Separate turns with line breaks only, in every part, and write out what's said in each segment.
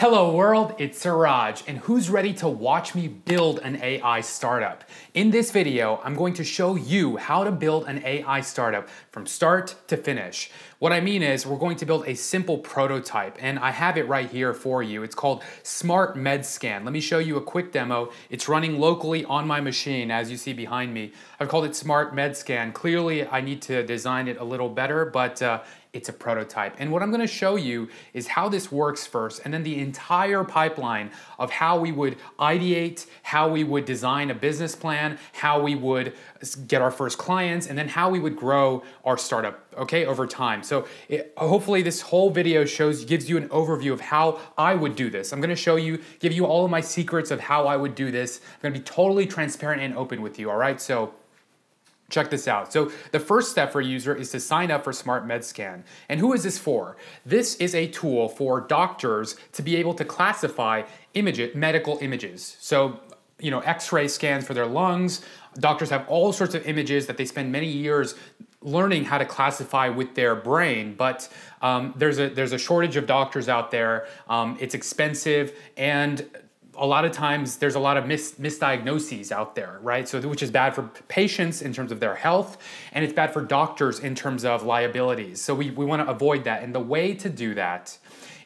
Hello world, it's Siraj, and who's ready to watch me build an AI startup? In this video, I'm going to show you how to build an AI startup from start to finish. What I mean is we're going to build a simple prototype, and I have it right here for you. It's called Smart MedScan. Let me show you a quick demo. It's running locally on my machine, as you see behind me. I've called it Smart MedScan. Clearly, I need to design it a little better, but uh, it's a prototype. And what I'm gonna show you is how this works first, and then the entire pipeline of how we would ideate, how we would design a business plan, how we would get our first clients, and then how we would grow our startup, okay, over time. So it, hopefully this whole video shows, gives you an overview of how I would do this. I'm gonna show you, give you all of my secrets of how I would do this. I'm gonna be totally transparent and open with you, all right? So Check this out. So the first step for a user is to sign up for Smart MedScan. And who is this for? This is a tool for doctors to be able to classify image, medical images. So, you know, x-ray scans for their lungs. Doctors have all sorts of images that they spend many years learning how to classify with their brain, but um, there's a there's a shortage of doctors out there. Um, it's expensive, and a lot of times there's a lot of mis- misdiagnoses out there, right? So, which is bad for patients in terms of their health, and it's bad for doctors in terms of liabilities. So, we, we want to avoid that. And the way to do that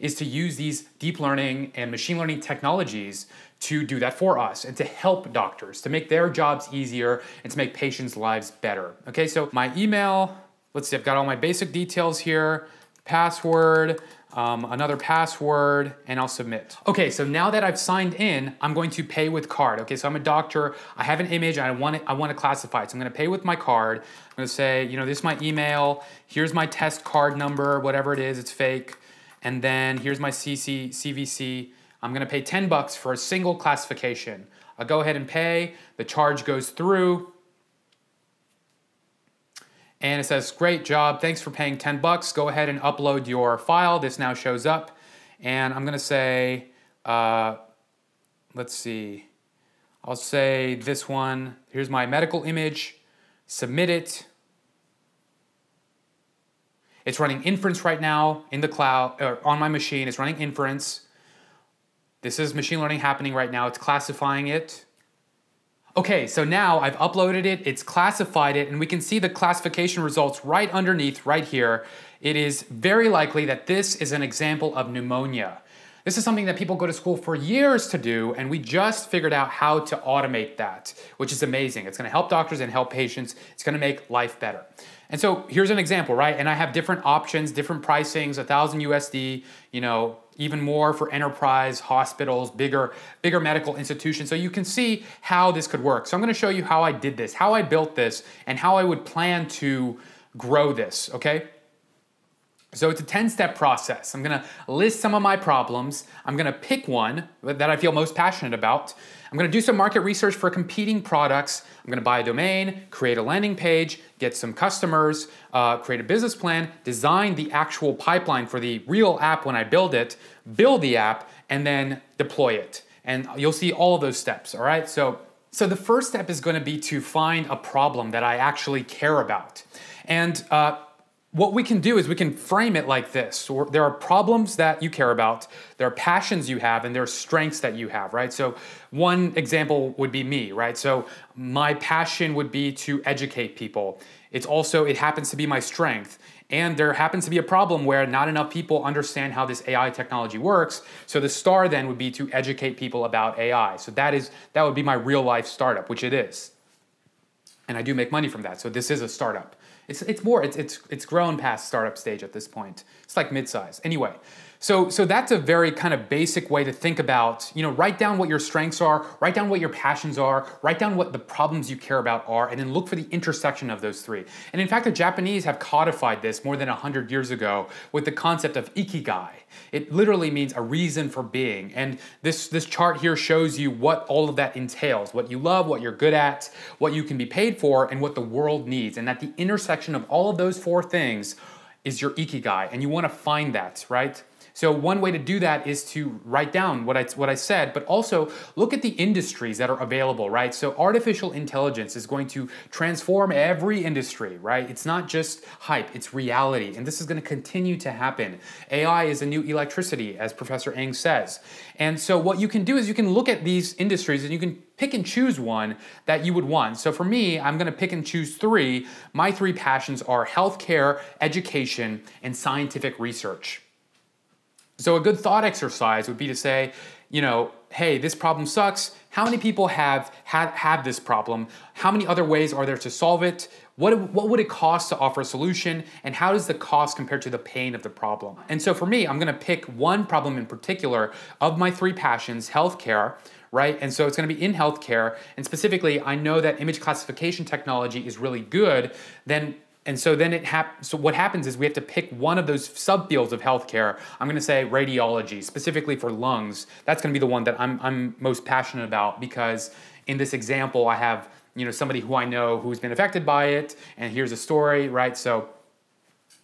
is to use these deep learning and machine learning technologies to do that for us and to help doctors, to make their jobs easier and to make patients' lives better. Okay, so my email, let's see, I've got all my basic details here, password, um, another password, and I'll submit. Okay, so now that I've signed in, I'm going to pay with card. Okay, so I'm a doctor, I have an image, I want it, I want to classify it. So I'm gonna pay with my card. I'm gonna say, you know, this is my email, here's my test card number, whatever it is, it's fake. And then here's my CC, CVC. I'm gonna pay 10 bucks for a single classification. I'll go ahead and pay, the charge goes through, and it says, great job, thanks for paying 10 bucks. Go ahead and upload your file. This now shows up. And I'm gonna say, uh, let's see, I'll say this one, here's my medical image, submit it. It's running inference right now in the cloud, or on my machine, it's running inference. This is machine learning happening right now, it's classifying it. Okay, so now I've uploaded it, it's classified it, and we can see the classification results right underneath, right here. It is very likely that this is an example of pneumonia. This is something that people go to school for years to do, and we just figured out how to automate that, which is amazing. It's gonna help doctors and help patients. It's gonna make life better. And so here's an example, right? And I have different options, different pricings, 1000 USD, you know, even more for enterprise hospitals, bigger, bigger medical institutions. So you can see how this could work. So I'm gonna show you how I did this, how I built this, and how I would plan to grow this, okay? So it's a 10 step process. I'm gonna list some of my problems. I'm gonna pick one that I feel most passionate about. I'm gonna do some market research for competing products. I'm gonna buy a domain, create a landing page, get some customers, uh, create a business plan, design the actual pipeline for the real app when I build it, build the app, and then deploy it. And you'll see all those steps, all right? So, so the first step is gonna be to find a problem that I actually care about. And uh, what we can do is we can frame it like this. There are problems that you care about, there are passions you have, and there are strengths that you have, right? So, one example would be me, right? So, my passion would be to educate people. It's also, it happens to be my strength. And there happens to be a problem where not enough people understand how this AI technology works. So the star then would be to educate people about AI. So that is that would be my real life startup, which it is. And I do make money from that. So this is a startup. It's, it's more, it's, it's, it's grown past startup stage at this point. It's like mid-size. Anyway, so, so that's a very kind of basic way to think about, you know, write down what your strengths are, write down what your passions are, write down what the problems you care about are, and then look for the intersection of those three. And in fact, the Japanese have codified this more than 100 years ago with the concept of ikigai. It literally means a reason for being. And this, this chart here shows you what all of that entails, what you love, what you're good at, what you can be paid for, and what the world needs. And that the intersection of all of those four things is your ikigai, and you want to find that, right? So one way to do that is to write down what I what I said, but also look at the industries that are available, right? So artificial intelligence is going to transform every industry, right? It's not just hype, it's reality, and this is going to continue to happen. AI is a new electricity, as Professor Ng says. And so what you can do is you can look at these industries and you can pick and choose one that you would want. So for me, I'm going to pick and choose 3. My 3 passions are healthcare, education, and scientific research. So a good thought exercise would be to say, you know, hey, this problem sucks. How many people have had have this problem? How many other ways are there to solve it? What, what would it cost to offer a solution? And how does the cost compare to the pain of the problem? And so for me, I'm gonna pick one problem in particular of my three passions, healthcare, right? And so it's going to be in healthcare. And specifically, I know that image classification technology is really good. Then and so then it hap- so what happens is we have to pick one of those subfields of healthcare. I'm going to say radiology, specifically for lungs. That's going to be the one that I'm I'm most passionate about because in this example I have, you know, somebody who I know who's been affected by it and here's a story, right? So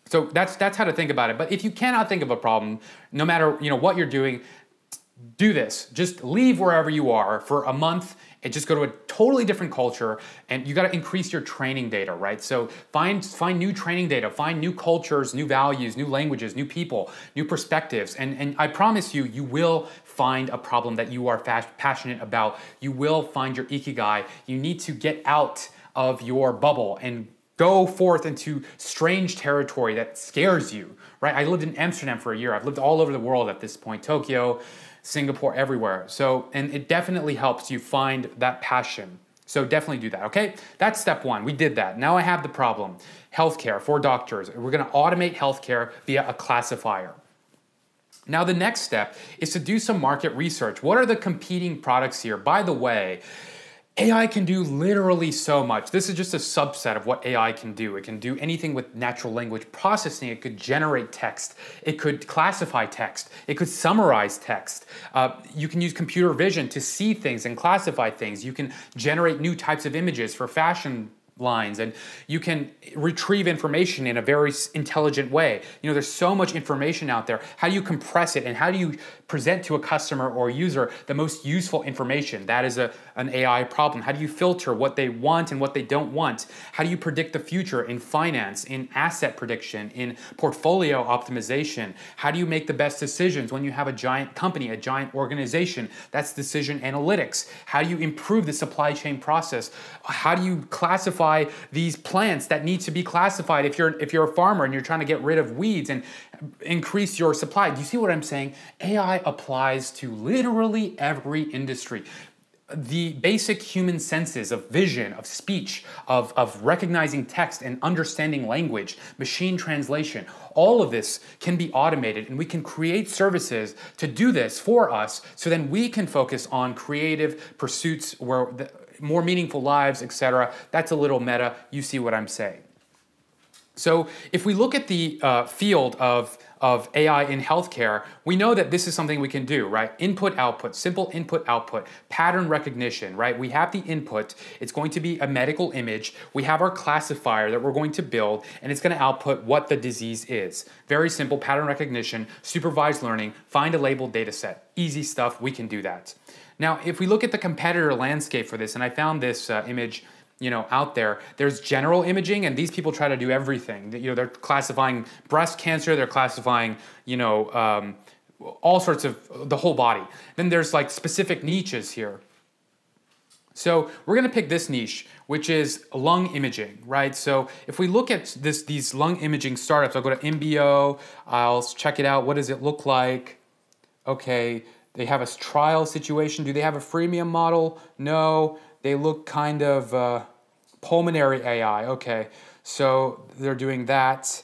so that's that's how to think about it. But if you cannot think of a problem, no matter, you know, what you're doing, do this. Just leave wherever you are for a month and just go to a totally different culture and you got to increase your training data right? So find find new training data find new cultures new values new languages new people new perspectives and and i promise you you will find a problem that you are passionate about. You will find your ikigai. You need to get out of your bubble and go forth into strange territory that scares you right? I lived in amsterdam for a year. I've lived all over the world at this point. Tokyo Singapore, everywhere. So, and it definitely helps you find that passion. So definitely do that, okay? That's step one. We did that. Now I have the problem. Healthcare for doctors. We're gonna automate healthcare via a classifier. Now, the next step is to do some market research. What are the competing products here? By the way, AI can do literally so much. This is just a subset of what AI can do. It can do anything with natural language processing. It could generate text. It could classify text. It could summarize text. Uh, you can use computer vision to see things and classify things. You can generate new types of images for fashion lines and you can retrieve information in a very intelligent way. You know there's so much information out there. How do you compress it and how do you present to a customer or user the most useful information? That is a, an ai problem. How do you filter what they want and what they don't want? How do you predict the future in finance in asset prediction in portfolio optimization? How do you make the best decisions when you have a giant company a giant organization? That's decision analytics. How do you improve the supply chain process? How do you classify these plants that need to be classified if you're if you're a farmer and you're trying to get rid of weeds and increase your supply. Do you see what I'm saying? AI applies to literally every industry the basic human senses of vision, of speech, of, of recognizing text and understanding language, machine translation, all of this can be automated and we can create services to do this for us so then we can focus on creative pursuits where the, more meaningful lives, etc. That's a little meta. You see what I'm saying. So if we look at the uh, field of, of AI in healthcare, we know that this is something we can do, right? Input, output, simple input, output, pattern recognition, right? We have the input, it's going to be a medical image. We have our classifier that we're going to build, and it's gonna output what the disease is. Very simple pattern recognition, supervised learning, find a labeled data set. Easy stuff, we can do that. Now, if we look at the competitor landscape for this, and I found this uh, image you know out there there's general imaging and these people try to do everything. You know they're classifying breast cancer they're classifying you know um, all sorts of the whole body. Then there's like specific niches here. So we're going to pick this niche which is lung imaging right? So if we look at this these lung imaging startups i'll go to Imbio i'll check it out what does it look like? Okay they have a trial situation. Do they have a freemium model? No. They look kind of uh, pulmonary AI. Okay. So they're doing that.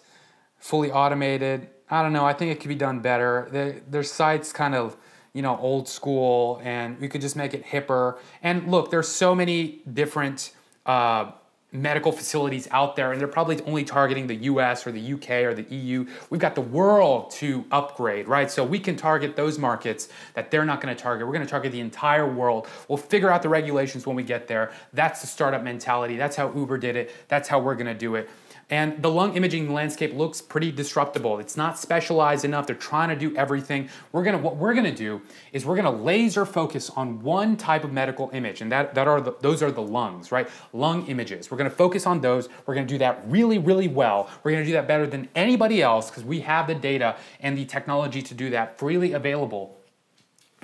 Fully automated. I don't know. I think it could be done better. They, their site's kind of, you know, old school and we could just make it hipper. And look, there's so many different uh, medical facilities out there, and they're probably only targeting the US or the UK or the EU. We've got the world to upgrade, right? So we can target those markets that they're not going to target. We're going to target the entire world. We'll figure out the regulations when we get there. That's the startup mentality. That's how Uber did it. That's how we're going to do it. And the lung imaging landscape looks pretty disruptible. It's not specialized enough. They're trying to do everything. We're gonna what we're gonna do is we're gonna laser focus on one type of medical image, and that, that are the, those are the lungs, right? Lung images. We're gonna focus on those. We're gonna do that really, really well. We're gonna do that better than anybody else because we have the data and the technology to do that freely available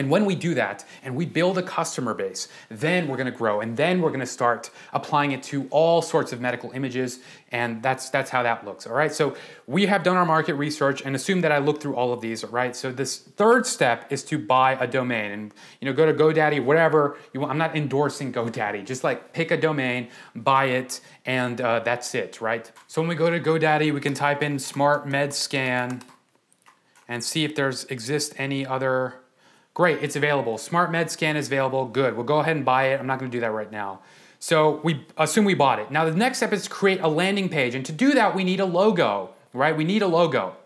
and when we do that and we build a customer base, then we're to grow and then we're to start applying it to all sorts of medical images and that's that's how that looks. All right? So we have done our market research and assume that I looked through all of these, right? So this third step is to buy a domain and you know go to GoDaddy whatever you want. I'm not endorsing GoDaddy. Just like pick a domain, buy it and uh, that's it, right? So when we go to GoDaddy, we can type in smart med scan and see if there's exist any other Great, it's available. Smart Med Scan is available. Good. We'll go ahead and buy it. I'm not going to do that right now. So we assume we bought it. Now the next step is to create a landing page. And to do that, we need a logo, right? We need a logo.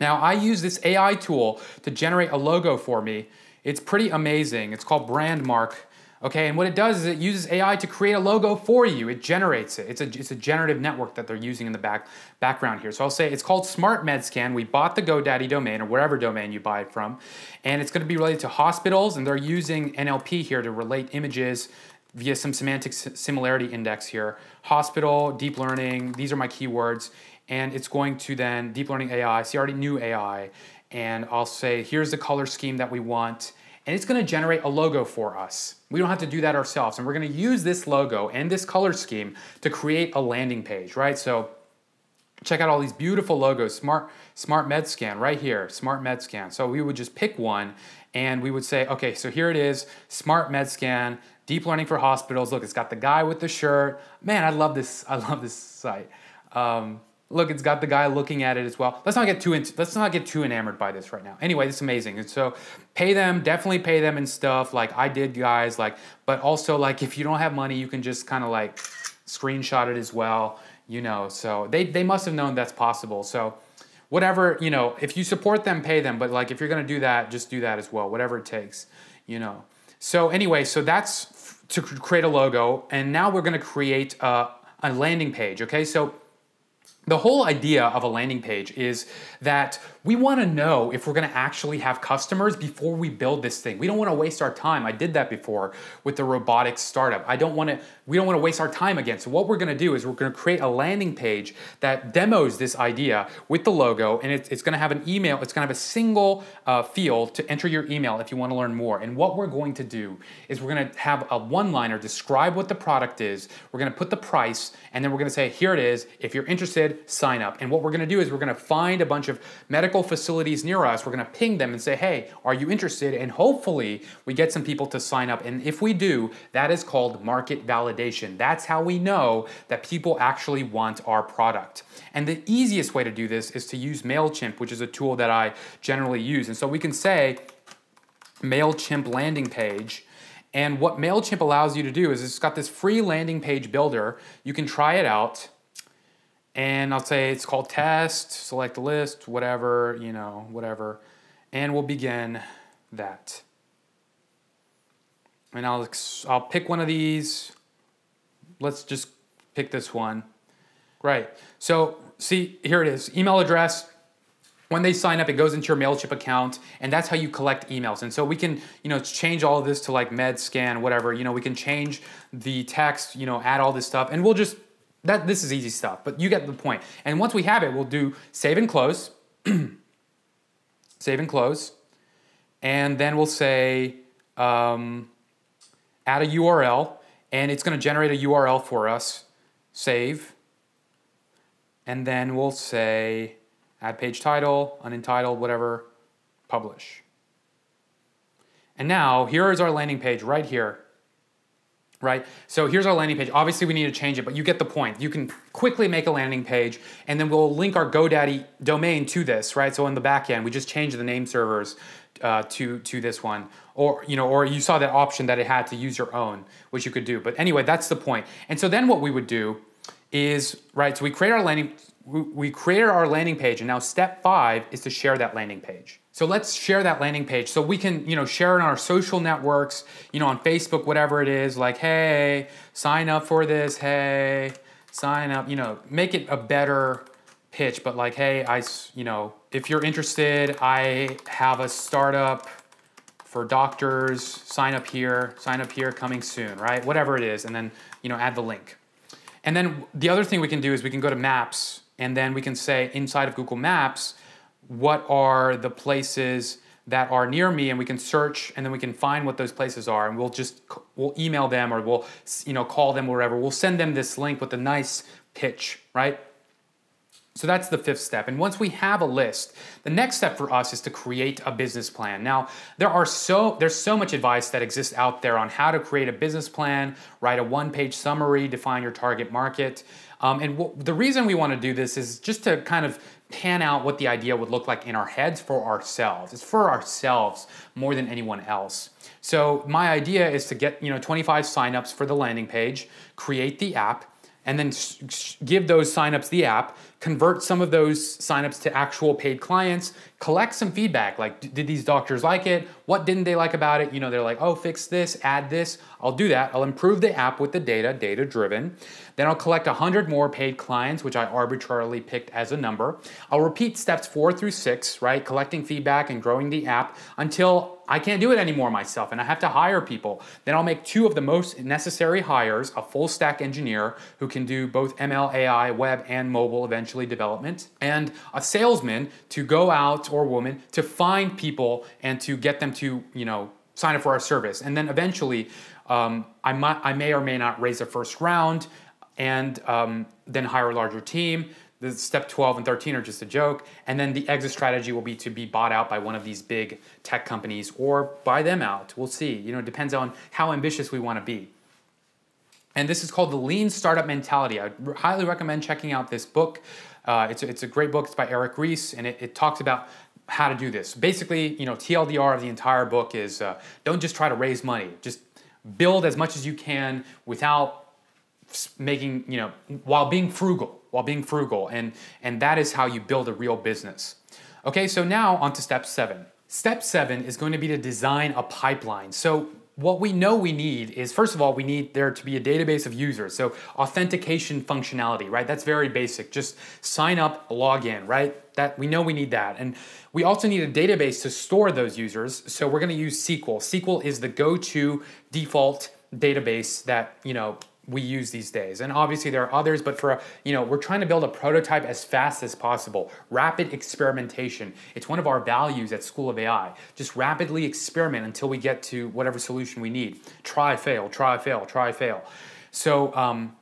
Now I use this AI tool to generate a logo for me. It's pretty amazing. It's called Brandmark. Okay, and what it does is it uses AI to create a logo for you. It generates it. It's a, it's a generative network that they're using in the back, background here. So I'll say it's called Smart MedScan. We bought the GoDaddy domain or whatever domain you buy it from, and it's going to be related to hospitals, and they're using NLP here to relate images via some semantic similarity index here. Hospital, deep learning, these are my keywords, and it's going to then deep learning AI, see already new AI, and I'll say here's the color scheme that we want and it's gonna generate a logo for us. We don't have to do that ourselves. And we're gonna use this logo and this color scheme to create a landing page, right? So check out all these beautiful logos, Smart, Smart MedScan right here, Smart MedScan. So we would just pick one and we would say, okay, so here it is, Smart MedScan, deep learning for hospitals. Look, it's got the guy with the shirt. Man, I love this, I love this site. Um, Look, it's got the guy looking at it as well. Let's not get too into, let's not get too enamored by this right now. Anyway, it's amazing. And so pay them, definitely pay them and stuff like I did guys like but also like if you don't have money, you can just kind of like screenshot it as well, you know. So they they must have known that's possible. So whatever, you know, if you support them, pay them, but like if you're going to do that, just do that as well, whatever it takes, you know. So anyway, so that's to create a logo and now we're going to create a, a landing page, okay? So the whole idea of a landing page is that we want to know if we're going to actually have customers before we build this thing. We don't want to waste our time. I did that before with the robotics startup. I don't want to we don't want to waste our time again. So what we're going to do is we're going to create a landing page that demos this idea with the logo and it's, it's going to have an email. It's to have a single uh, field to enter your email if you want to learn more. And what we're going to do is we're going to have a one-liner describe what the product is. We're going to put the price and then we're going to say here it is. If you're interested, sign up. And what we're going to do is we're going to find a bunch of medical facilities near us, we're going to ping them and say, hey, are you interested? And hopefully we get some people to sign up. And if we do, that is called market validation. That's how we know that people actually want our product. And the easiest way to do this is to use MailChimp, which is a tool that I generally use. And so we can say, MailChimp landing page. And what MailChimp allows you to do is it's got this free landing page builder. You can try it out and I'll say it's called test, select list, whatever, you know, whatever, and we'll begin that. And I'll, I'll pick one of these. Let's just pick this one. Right. So see, here it is, email address. When they sign up, it goes into your MailChimp account, and that's how you collect emails. And so we can, you know, change all of this to like med scan, whatever. You know, we can change the text, you know, add all this stuff, and we'll just that this is easy stuff, but you get the point. And once we have it, we'll do save and close, save and close, and then we'll say um, add a URL, and it's going to generate a URL for us. Save, and then we'll say add page title, unentitled, whatever, publish. And now here is our landing page right here right? So here's our landing page. Obviously, we need to change it, but you get the point. You can quickly make a landing page, and then we'll link our GoDaddy domain to this, right? So in the back end, we just change the name servers uh, to to this one, or you know, or you saw that option that it had to use your own, which you could do. But anyway, that's the point. And so then what we would do is right. So we create our landing. We created our landing page, and now step five is to share that landing page. So let's share that landing page so we can, you know, share it on our social networks, you know, on Facebook, whatever it is, like, hey, sign up for this, hey, sign up, you know, make it a better pitch, but like, hey, I, you know, if you're interested, I have a startup for doctors, sign up here, sign up here, coming soon, right? Whatever it is, and then, you know, add the link. And then the other thing we can do is we can go to Maps, and then we can say inside of Google Maps, what are the places that are near me and we can search and then we can find what those places are and we'll just we'll email them or we'll you know call them wherever. We'll send them this link with a nice pitch right? So that's the fifth step. And once we have a list the next step for us is to create a business plan. Now there are so there's so much advice that exists out there on how to create a business plan write a one page summary define your target market. Um, and the reason we want to do this is just to kind of pan out what the idea would look like in our heads for ourselves. It's for ourselves more than anyone else. So my idea is to get, you know, 25 signups for the landing page, create the app, and then give those signups the app, convert some of those signups to actual paid clients, collect some feedback like did these doctors like it? What didn't they like about it? You know, they're like, "Oh, fix this, add this." I'll do that. I'll improve the app with the data, data driven. Then I'll collect 100 more paid clients, which I arbitrarily picked as a number. I'll repeat steps 4 through 6, right? Collecting feedback and growing the app until I can't do it anymore myself and I have to hire people. Then I'll make two of the most necessary hires a full stack engineer who can do both ML, AI, web, and mobile eventually development, and a salesman to go out or woman to find people and to get them to, you know, sign up for our service. And then eventually, um, I, might, I may or may not raise a first round and um, then hire a larger team. The step 12 and 13 are just a joke. And then the exit strategy will be to be bought out by one of these big tech companies or buy them out. We'll see. You know it depends on how ambitious we want to be and this is called the lean startup mentality i highly recommend checking out this book uh, it's, a, it's a great book it's by eric ries and it, it talks about how to do this basically you know tldr of the entire book is uh, don't just try to raise money just build as much as you can without making you know while being frugal while being frugal. And, and that is how you build a real business. Okay, so now on to step seven. Step seven is going to be to design a pipeline. So what we know we need is first of all we need there to be a database of users. So authentication functionality right? That's very basic. Just sign up log in right? That we know we need that. And we also need a database to store those users. So we're going to use sql sql is the go-to default database that you know we use these days. And obviously there are others, but for, you know, we're trying to build a prototype as fast as possible. Rapid experimentation. It's one of our values at School of AI. Just rapidly experiment until we get to whatever solution we need. Try, fail, try, fail, try, fail. So, um,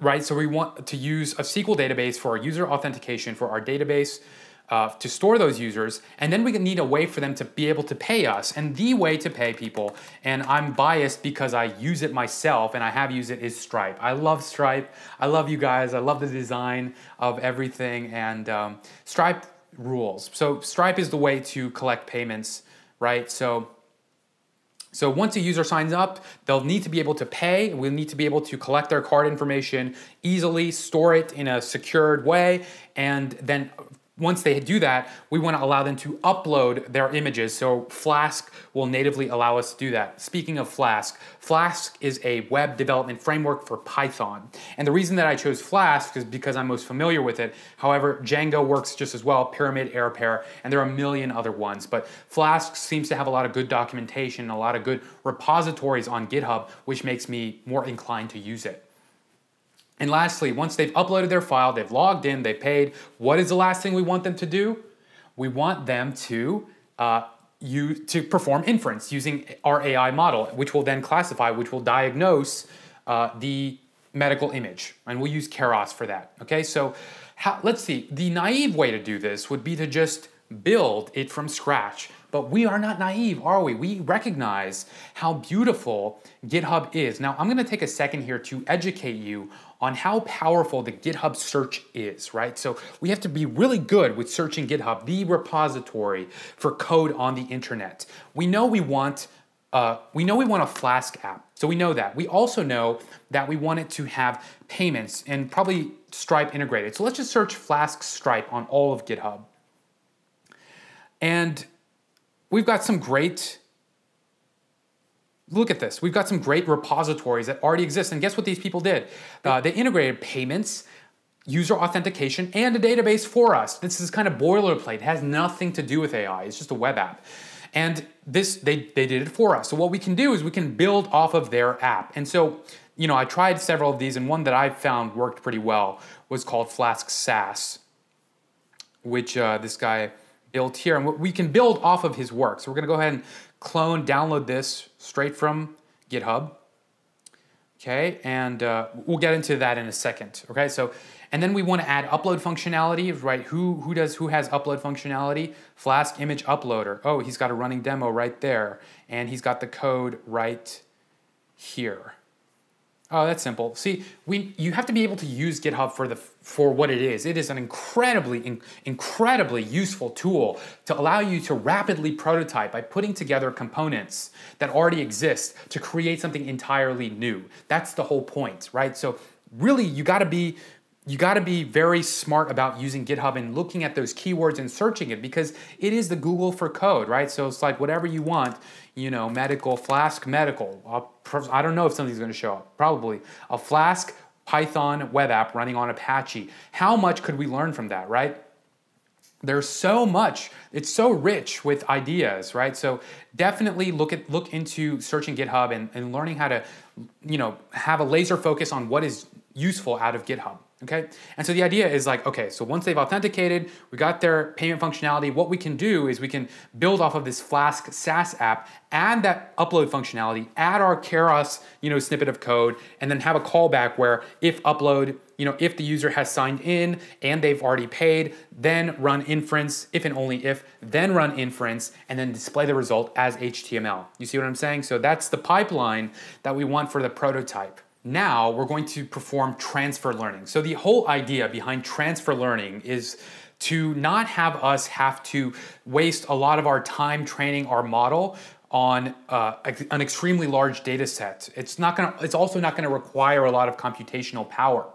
right, so we want to use a SQL database for our user authentication for our database uh, to store those users, and then we need a way for them to be able to pay us. And the way to pay people, and I'm biased because I use it myself and I have used it, is Stripe. I love Stripe. I love you guys. I love the design of everything, and um, Stripe rules. So Stripe is the way to collect payments, right? So. So once a user signs up, they'll need to be able to pay. We'll need to be able to collect their card information easily, store it in a secured way, and then once they do that, we want to allow them to upload their images. So Flask will natively allow us to do that. Speaking of Flask, Flask is a web development framework for Python. And the reason that I chose Flask is because I'm most familiar with it. However, Django works just as well, Pyramid, AirPair, and there are a million other ones. But Flask seems to have a lot of good documentation, a lot of good repositories on GitHub, which makes me more inclined to use it. And lastly, once they've uploaded their file, they've logged in, they paid, what is the last thing we want them to do? We want them to uh, you to perform inference using our AI model, which will then classify, which will diagnose uh, the medical image, and we'll use Keras for that. Okay, so how, let's see. The naive way to do this would be to just build it from scratch. But we are not naive, are we? We recognize how beautiful GitHub is. Now, I'm gonna take a second here to educate you on how powerful the GitHub search is, right? So we have to be really good with searching GitHub, the repository for code on the internet. We know we want uh, we know we want a Flask app, so we know that. We also know that we want it to have payments and probably Stripe integrated. So let's just search Flask Stripe on all of GitHub. And we've got some great Look at this. We've got some great repositories that already exist. And guess what these people did? Uh, they integrated payments, user authentication, and a database for us. This is kind of boilerplate. It has nothing to do with AI. It's just a web app. And this they, they did it for us. So what we can do is we can build off of their app. And so, you know, I tried several of these, and one that I found worked pretty well was called Flask SaaS, which uh, this guy built here. And we can build off of his work. So we're gonna go ahead and clone, download this straight from GitHub. Okay, and uh, we'll get into that in a second. Okay, so and then we want to add upload functionality, right? Who who does who has upload functionality? Flask image uploader. Oh, he's got a running demo right there, and he's got the code right here. Oh, that's simple. See, we you have to be able to use GitHub for the for what it is. It is an incredibly in, incredibly useful tool to allow you to rapidly prototype by putting together components that already exist to create something entirely new. That's the whole point, right? So really you got to be you got to be very smart about using GitHub and looking at those keywords and searching it because it is the Google for code, right? So it's like whatever you want, you know, medical, Flask medical. I don't know if something's going to show up. Probably a Flask Python web app running on Apache. How much could we learn from that, right? There's so much. It's so rich with ideas, right? So definitely look at look into searching GitHub and, and learning how to, you know, have a laser focus on what is useful out of GitHub. Okay, and so the idea is like, okay, so once they've authenticated, we got their payment functionality, what we can do is we can build off of this Flask SaaS app, add that upload functionality, add our Keras, you know, snippet of code, and then have a callback where if upload, you know, if the user has signed in and they've already paid, then run inference, if and only if, then run inference, and then display the result as HTML. You see what I'm saying? So that's the pipeline that we want for the prototype. Now we're going to perform transfer learning. So the whole idea behind transfer learning is to not have us have to waste a lot of our time training our model on uh, an extremely large data set. It's not going. It's also not going to require a lot of computational power.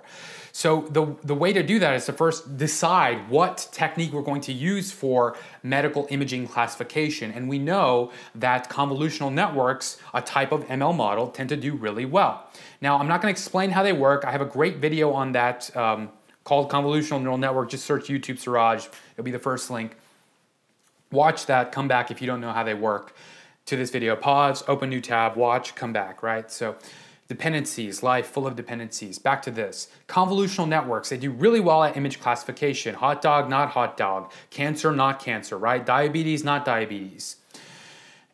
So the, the way to do that is to first decide what technique we're going to use for medical imaging classification. And we know that convolutional networks, a type of ML model, tend to do really well. Now, I'm not going to explain how they work. I have a great video on that um, called Convolutional Neural Network. Just search YouTube Siraj. It'll be the first link. Watch that, come back if you don't know how they work to this video. Pause, open new tab, watch, come back, right? So Dependencies, life full of dependencies. Back to this. Convolutional networks, they do really well at image classification. Hot dog, not hot dog. Cancer, not cancer, right? Diabetes, not diabetes.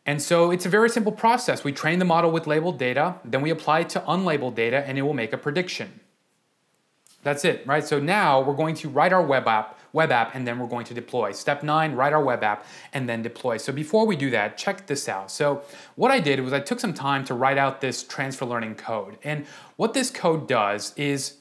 And so it's a very simple process. We train the model with labeled data, then we apply it to unlabeled data, and it will make a prediction. That's it, right? So now we're going to write our web app, web app, and then we're going to deploy. Step nine, write our web app, and then deploy. So before we do that, check this out. So what I did was I took some time to write out this transfer learning code. And what this code does is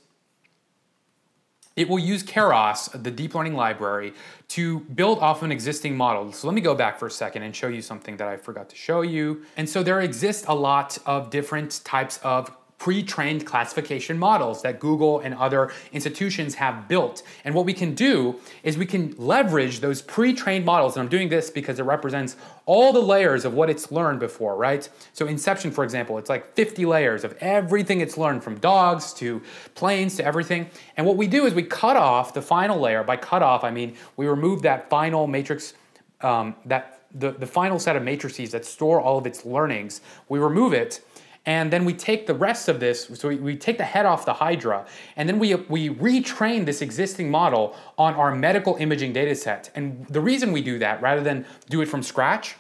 it will use Keras, the deep learning library, to build off an existing model. So let me go back for a second and show you something that I forgot to show you. And so there exist a lot of different types of pre-trained classification models that Google and other institutions have built. And what we can do is we can leverage those pre-trained models, and I'm doing this because it represents all the layers of what it's learned before, right? So Inception, for example, it's like 50 layers of everything it's learned from dogs to planes to everything. And what we do is we cut off the final layer. By cut off, I mean we remove that final matrix, um, that the, the final set of matrices that store all of its learnings. We remove it and then we take the rest of this, so we, we take the head off the Hydra, and then we, we retrain this existing model on our medical imaging data set. And the reason we do that, rather than do it from scratch,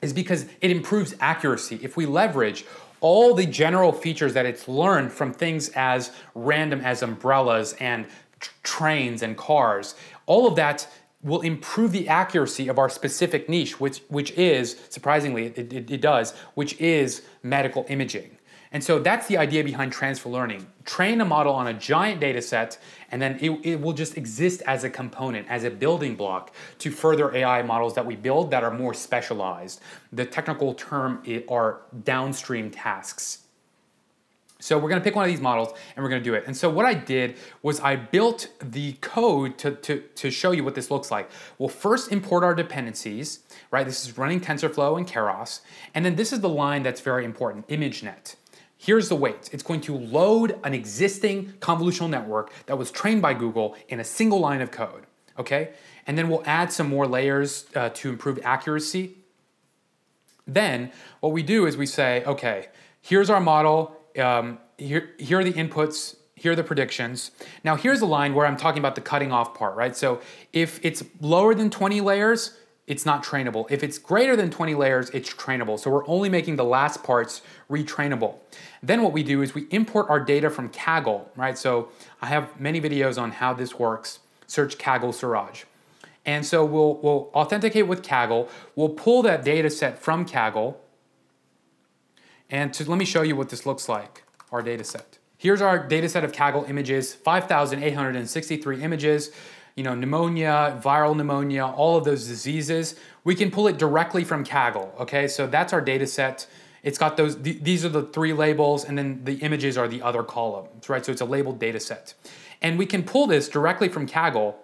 is because it improves accuracy. If we leverage all the general features that it's learned from things as random as umbrellas and trains and cars, all of that will improve the accuracy of our specific niche, which, which is, surprisingly, it, it, it, does, which is medical imaging. And so that's the idea behind transfer learning. Train a model on a giant data set, and then it, it will just exist as a component, as a building block to further AI models that we build that are more specialized. The technical term are downstream tasks. So we're gonna pick one of these models and we're gonna do it. And so what I did was I built the code to, to, to show you what this looks like. We'll first import our dependencies, right? This is running TensorFlow and Keras. And then this is the line that's very important, ImageNet. Here's the weight. It's going to load an existing convolutional network that was trained by Google in a single line of code, okay? And then we'll add some more layers uh, to improve accuracy. Then what we do is we say, okay, here's our model, um, here, here are the inputs, here are the predictions. Now here's a line where I'm talking about the cutting off part, right? So if it's lower than 20 layers, it's not trainable. If it's greater than 20 layers, it's trainable. So we're only making the last parts retrainable. Then what we do is we import our data from Kaggle, right? So I have many videos on how this works. Search Kaggle Siraj. And so we'll, we'll authenticate with Kaggle. We'll pull that data set from Kaggle and to, let me show you what this looks like, our data set. Here's our data set of Kaggle images, 5,863 images, you know, pneumonia, viral pneumonia, all of those diseases. We can pull it directly from Kaggle, okay? So that's our data set. It's got those, th these are the three labels, and then the images are the other columns, right? So it's a labeled data set. And we can pull this directly from Kaggle.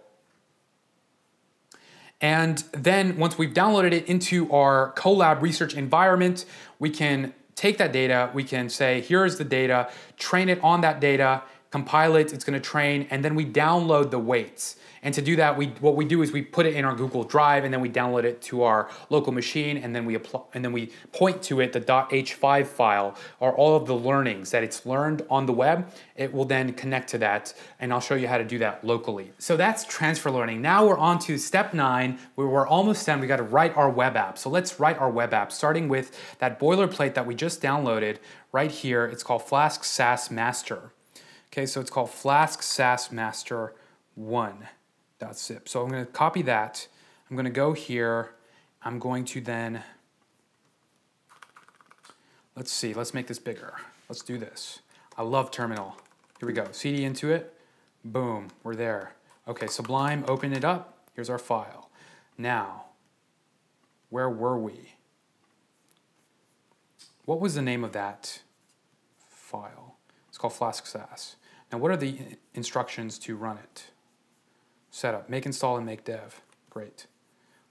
And then once we've downloaded it into our Colab research environment, we can take that data, we can say, here's the data, train it on that data, compile it, it's gonna train, and then we download the weights. And to do that, we what we do is we put it in our Google Drive and then we download it to our local machine and then we apply and then we point to it the .h5 file or all of the learnings that it's learned on the web. It will then connect to that and I'll show you how to do that locally. So that's transfer learning. Now we're on to step nine where we're almost done. We got to write our web app. So let's write our web app starting with that boilerplate that we just downloaded right here. It's called Flask SaaS Master. Okay, so it's called Flask SaaS Master 1 zip. So I'm going to copy that. I'm going to go here. I'm going to then, let's see, let's make this bigger. Let's do this. I love terminal. Here we go. CD into it. Boom, we're there. Okay, Sublime, open it up. Here's our file. Now, where were we? What was the name of that file? It's called Flask SaaS. Now, what are the instructions to run it? setup, make install and make dev. Great.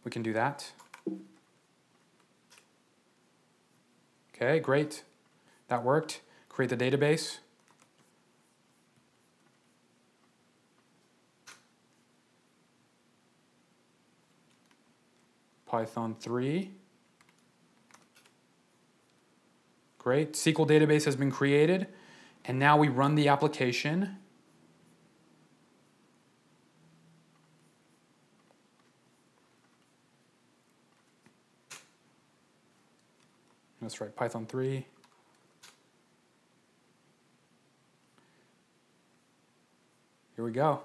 We can do that. Okay, great. That worked. Create the database. Python 3. Great. SQL database has been created. And now we run the application. That's right, Python 3. Here we go.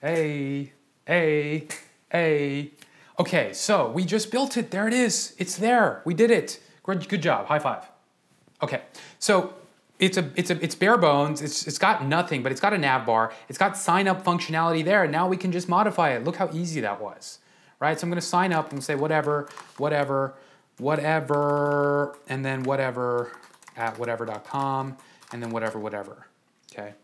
Hey, hey, hey. Okay, so we just built it. There it is. It's there. We did it. Good, good job. High five. Okay, so it's a it's a it's bare bones. It's it's got nothing, but it's got a nav bar. It's got sign up functionality there. And now we can just modify it. Look how easy that was right? So I'm going to sign up and say whatever, whatever, whatever, and then whatever at whatever.com, and then whatever, whatever, okay?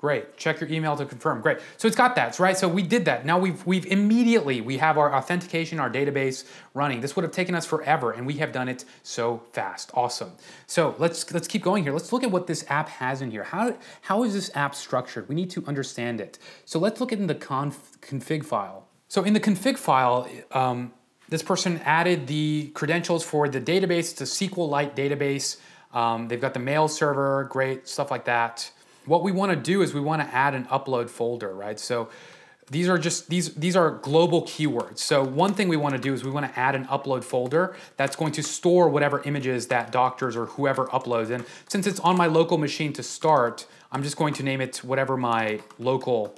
Great, check your email to confirm, great. So it's got that, right? So we did that. Now we've, we've immediately, we have our authentication, our database running. This would have taken us forever and we have done it so fast, awesome. So let's, let's keep going here. Let's look at what this app has in here. How, how is this app structured? We need to understand it. So let's look in the conf, config file. So in the config file, um, this person added the credentials for the database. It's a SQLite database. Um, they've got the mail server, great, stuff like that. What we wanna do is we wanna add an upload folder, right? So these are just, these, these are global keywords. So one thing we wanna do is we wanna add an upload folder that's going to store whatever images that doctors or whoever uploads. And since it's on my local machine to start, I'm just going to name it whatever my local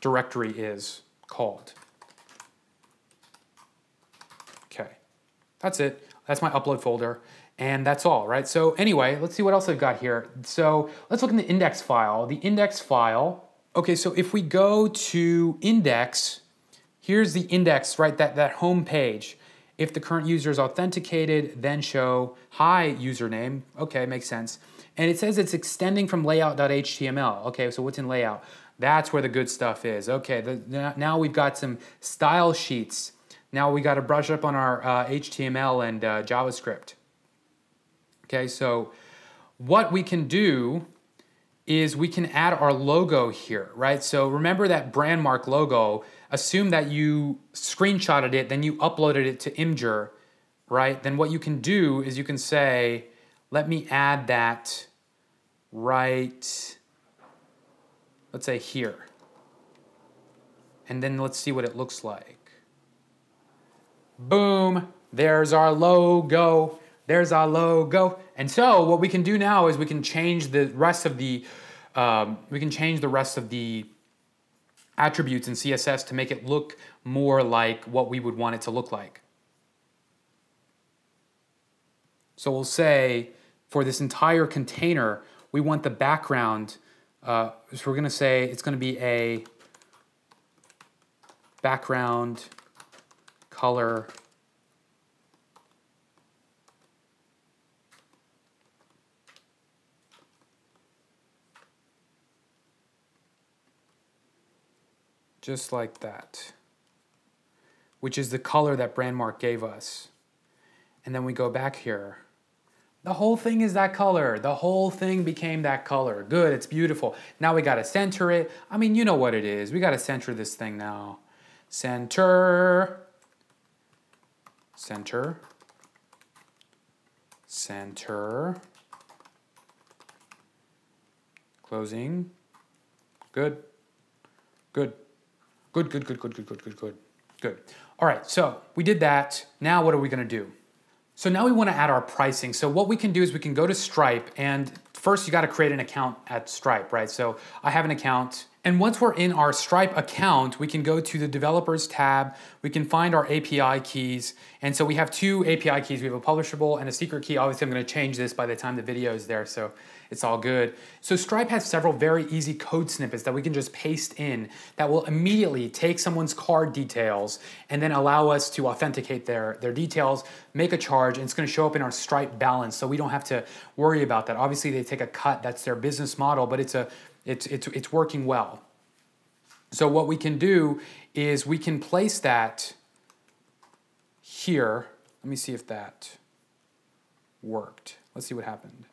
directory is called. Okay, that's it. That's my upload folder. And that's all, right? So anyway, let's see what else I've got here. So let's look in the index file. The index file, okay, so if we go to index, here's the index, right, that, that home page. If the current user is authenticated, then show hi username. Okay, makes sense. And it says it's extending from layout.html. Okay, so what's in layout? That's where the good stuff is. Okay, the, now we've got some style sheets. Now we got to brush up on our uh, HTML and uh, JavaScript. Okay, so what we can do is we can add our logo here, right? So remember that Brandmark logo, assume that you screenshotted it, then you uploaded it to Imgur, right? Then what you can do is you can say, let me add that right, let's say here. And then let's see what it looks like. Boom, there's our logo. There's our logo. And so what we can do now is we can change the rest of the, um, we can change the rest of the attributes in CSS to make it look more like what we would want it to look like. So we'll say for this entire container, we want the background, uh, so we're gonna say it's gonna be a background color just like that, which is the color that Brandmark gave us. And then we go back here. The whole thing is that color. The whole thing became that color. Good, it's beautiful. Now we gotta center it. I mean, you know what it is. We gotta center this thing now. Center, center, center, closing. Good, good. Good, good, good, good, good, good, good, good. Good. All right, so we did that. Now what are we gonna do? So now we wanna add our pricing. So what we can do is we can go to Stripe and first you gotta create an account at Stripe, right? So I have an account and once we're in our Stripe account, we can go to the developers tab, we can find our API keys. And so we have two API keys. We have a publishable and a secret key. Obviously I'm gonna change this by the time the video is there. So it's all good. So Stripe has several very easy code snippets that we can just paste in that will immediately take someone's card details and then allow us to authenticate their, their details, make a charge, and it's gonna show up in our Stripe balance. So we don't have to worry about that. Obviously they take a cut, that's their business model, but it's a it's, it's, it's working well. So what we can do is we can place that here. Let me see if that worked. Let's see what happened.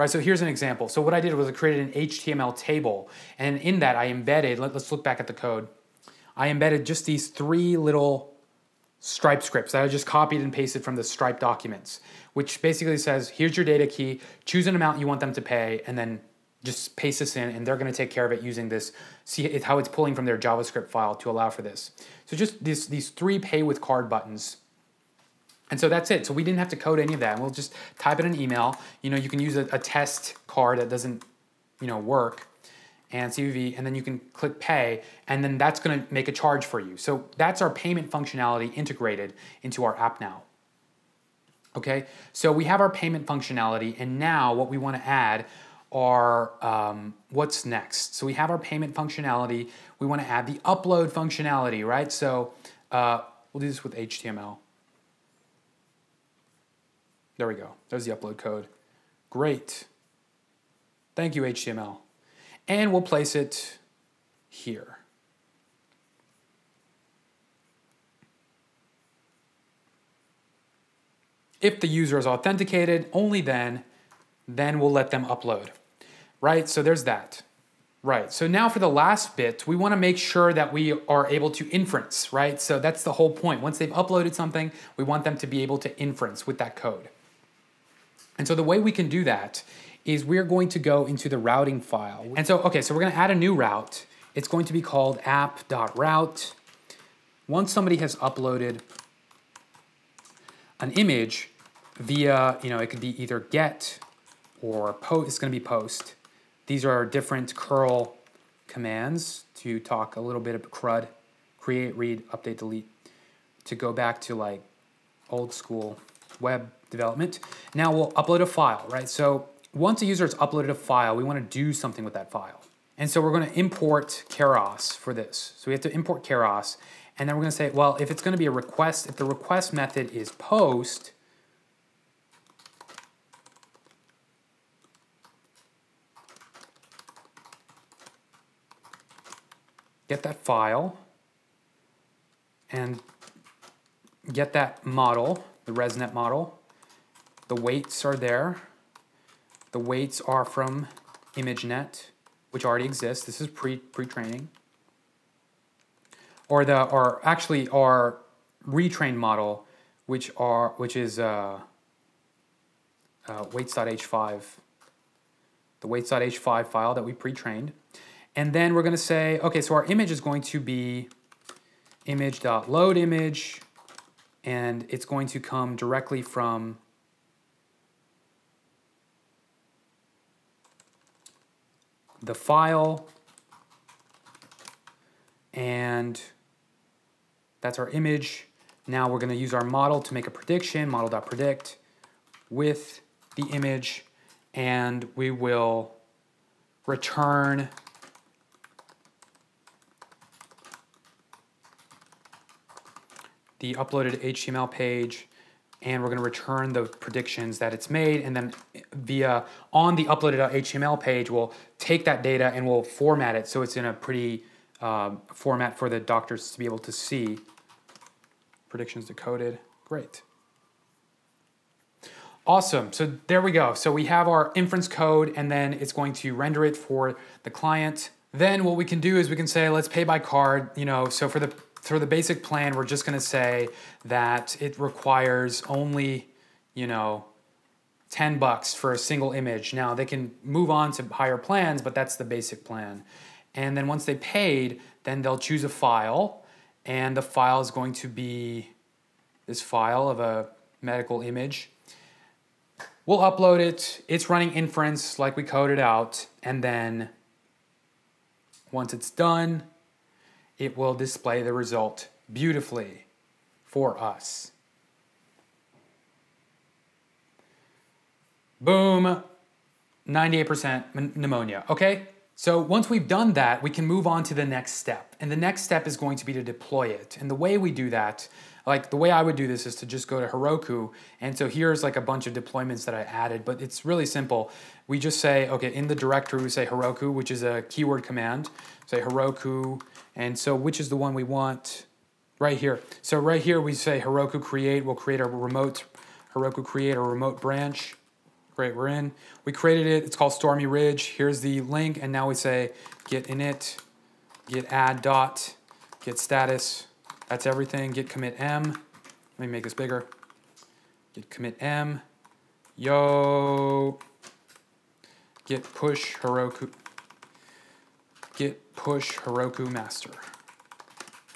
Right, so here's an example. So what I did was I created an HTML table, and in that I embedded, let, us look back at the code. I embedded just these three little Stripe scripts that I just copied and pasted from the Stripe documents which basically says, here's your data key, choose an amount you want them to pay, and then just paste this in, and they're gonna take care of it using this, see how it's pulling from their JavaScript file to allow for this. So just these, these three pay with card buttons. And so that's it. So we didn't have to code any of that. We'll just type in an email. You know, you can use a, a test card that doesn't, you know, work and CVV, and then you can click pay, and then that's gonna make a charge for you. So that's our payment functionality integrated into our app now. Okay, so we have our payment functionality, and now what we want to add are um, what's next. So we have our payment functionality. We want to add the upload functionality, right? So uh, we'll do this with HTML. There we go. There's the upload code. Great. Thank you, HTML. And we'll place it here. If the user is authenticated, only then, then we'll let them upload, right? So there's that. Right, so now for the last bit, we wanna make sure that we are able to inference, right? So that's the whole point. Once they've uploaded something, we want them to be able to inference with that code. And so the way we can do that is we're going to go into the routing file. And so, okay, so we're gonna add a new route. It's going to be called app.route. Once somebody has uploaded an image via, you know, it could be either get or post, it's gonna be post. These are different curl commands to talk a little bit of CRUD, create, read, update, delete, to go back to like old school web development. Now we'll upload a file, right? So once a user has uploaded a file, we wanna do something with that file. And so we're gonna import Keras for this. So we have to import Keras, And then we're going to say, well, if it's going to be a request, if the request method is post, get that file and get that model, the ResNet model. The weights are there. The weights are from ImageNet, which already exists. This is pre pre-training. Or the or actually our retrained model, which are which is uh, uh, weights.h5, the weights.h5 file that we pre-trained. And then we're going to say, okay, so our image is going to be image.load image, and it's going to come directly from the file, and that's our image. Now we're going to use our model to make a prediction, model.predict with the image, and we will return the uploaded HTML page and we're going to return the predictions that it's made and then via on the uploaded HTML page we'll take that data and we'll format it so it's in a pretty um, format for the doctors to be able to see. Predictions decoded great. Awesome so there we go. So we have our inference code and then it's going to render it for the client. Then what we can do is we can say let's pay by card you know so for the for the basic plan, we're just going to say that it requires only, you know, 10 bucks for a single image. Now they can move on to higher plans, but that's the basic plan. And then once they paid, then they'll choose a file, and the file is going to be this file of a medical image. We'll upload it. It's running inference like we coded out, and then once it's done, it will display the result beautifully for us. Boom, 98% pneumonia, okay? So once we've done that, we can move on to the next step. And the next step is going to be to deploy it. And the way we do that, like the way I would do this is to just go to Heroku. And so here's like a bunch of deployments that I added, but it's really simple. We just say, okay, in the directory, we say Heroku, which is a keyword command. Say Heroku and so which is the one we want right here? So right here we say Heroku create, we'll create a remote, Heroku create a remote branch. Great, we're in. We created it, it's called Stormy Ridge. Here's the link, and now we say git init, git add dot, git status. That's everything, git commit m. Let me make this bigger. Git commit m, yo, git push Heroku, git push Heroku master.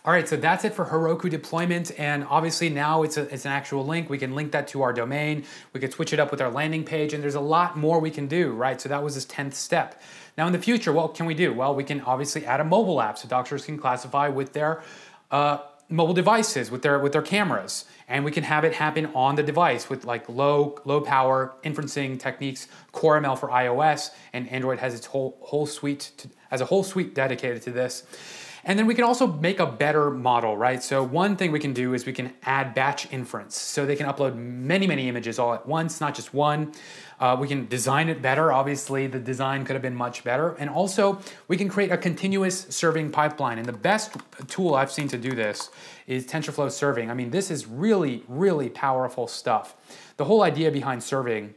All right, so that's it for Heroku deployment. And obviously now it's, a, it's an actual link. We can link that to our domain. We could switch it up with our landing page and there's a lot more we can do, right? So that was this 10th step. Now in the future, what can we do? Well, we can obviously add a mobile app so doctors can classify with their uh, mobile devices, with their, with their cameras. And we can have it happen on the device with like low, low power inferencing techniques, Core ML for iOS, and Android has its whole, whole suite to, as a whole suite dedicated to this. And then we can also make a better model, right? So one thing we can do is we can add batch inference. So they can upload many, many images all at once, not just one. Uh, we can design it better. Obviously, the design could have been much better. And also, we can create a continuous serving pipeline. And the best tool I've seen to do this is TensorFlow Serving. I mean, this is really, really powerful stuff. The whole idea behind serving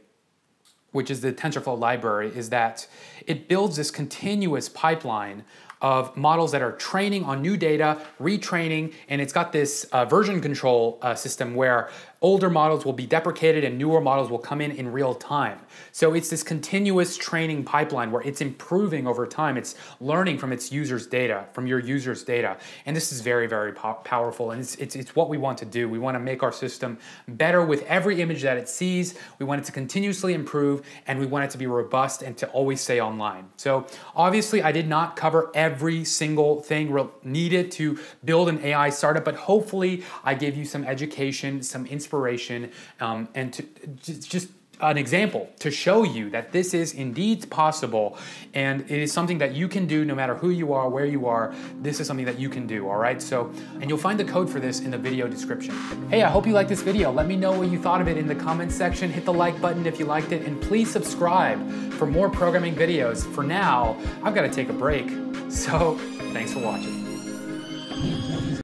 which is the TensorFlow library, is that it builds this continuous pipeline of models that are training on new data, retraining, and it's got this uh, version control uh, system where older models will be deprecated and newer models will come in in real time. So it's this continuous training pipeline where it's improving over time. It's learning from its users' data, from your users' data. And this is very, very po powerful. And it's, it's, it's what we want to do. We want to make our system better with every image that it sees. We want it to continuously improve and we want it to be robust and to always stay online. So obviously I did not cover every single thing needed to build an AI startup, but hopefully I gave you some education, some inspiration, um, and to just an example to show you that this is indeed possible and it is something that you can do no matter who you are, where you are. This is something that you can do, all right? So, and you'll find the code for this in the video description. Hey, I hope you liked this video. Let me know what you thought of it in the comments section. Hit the like button if you liked it and please subscribe for more programming videos. For now, I've got to take a break. So, thanks for watching.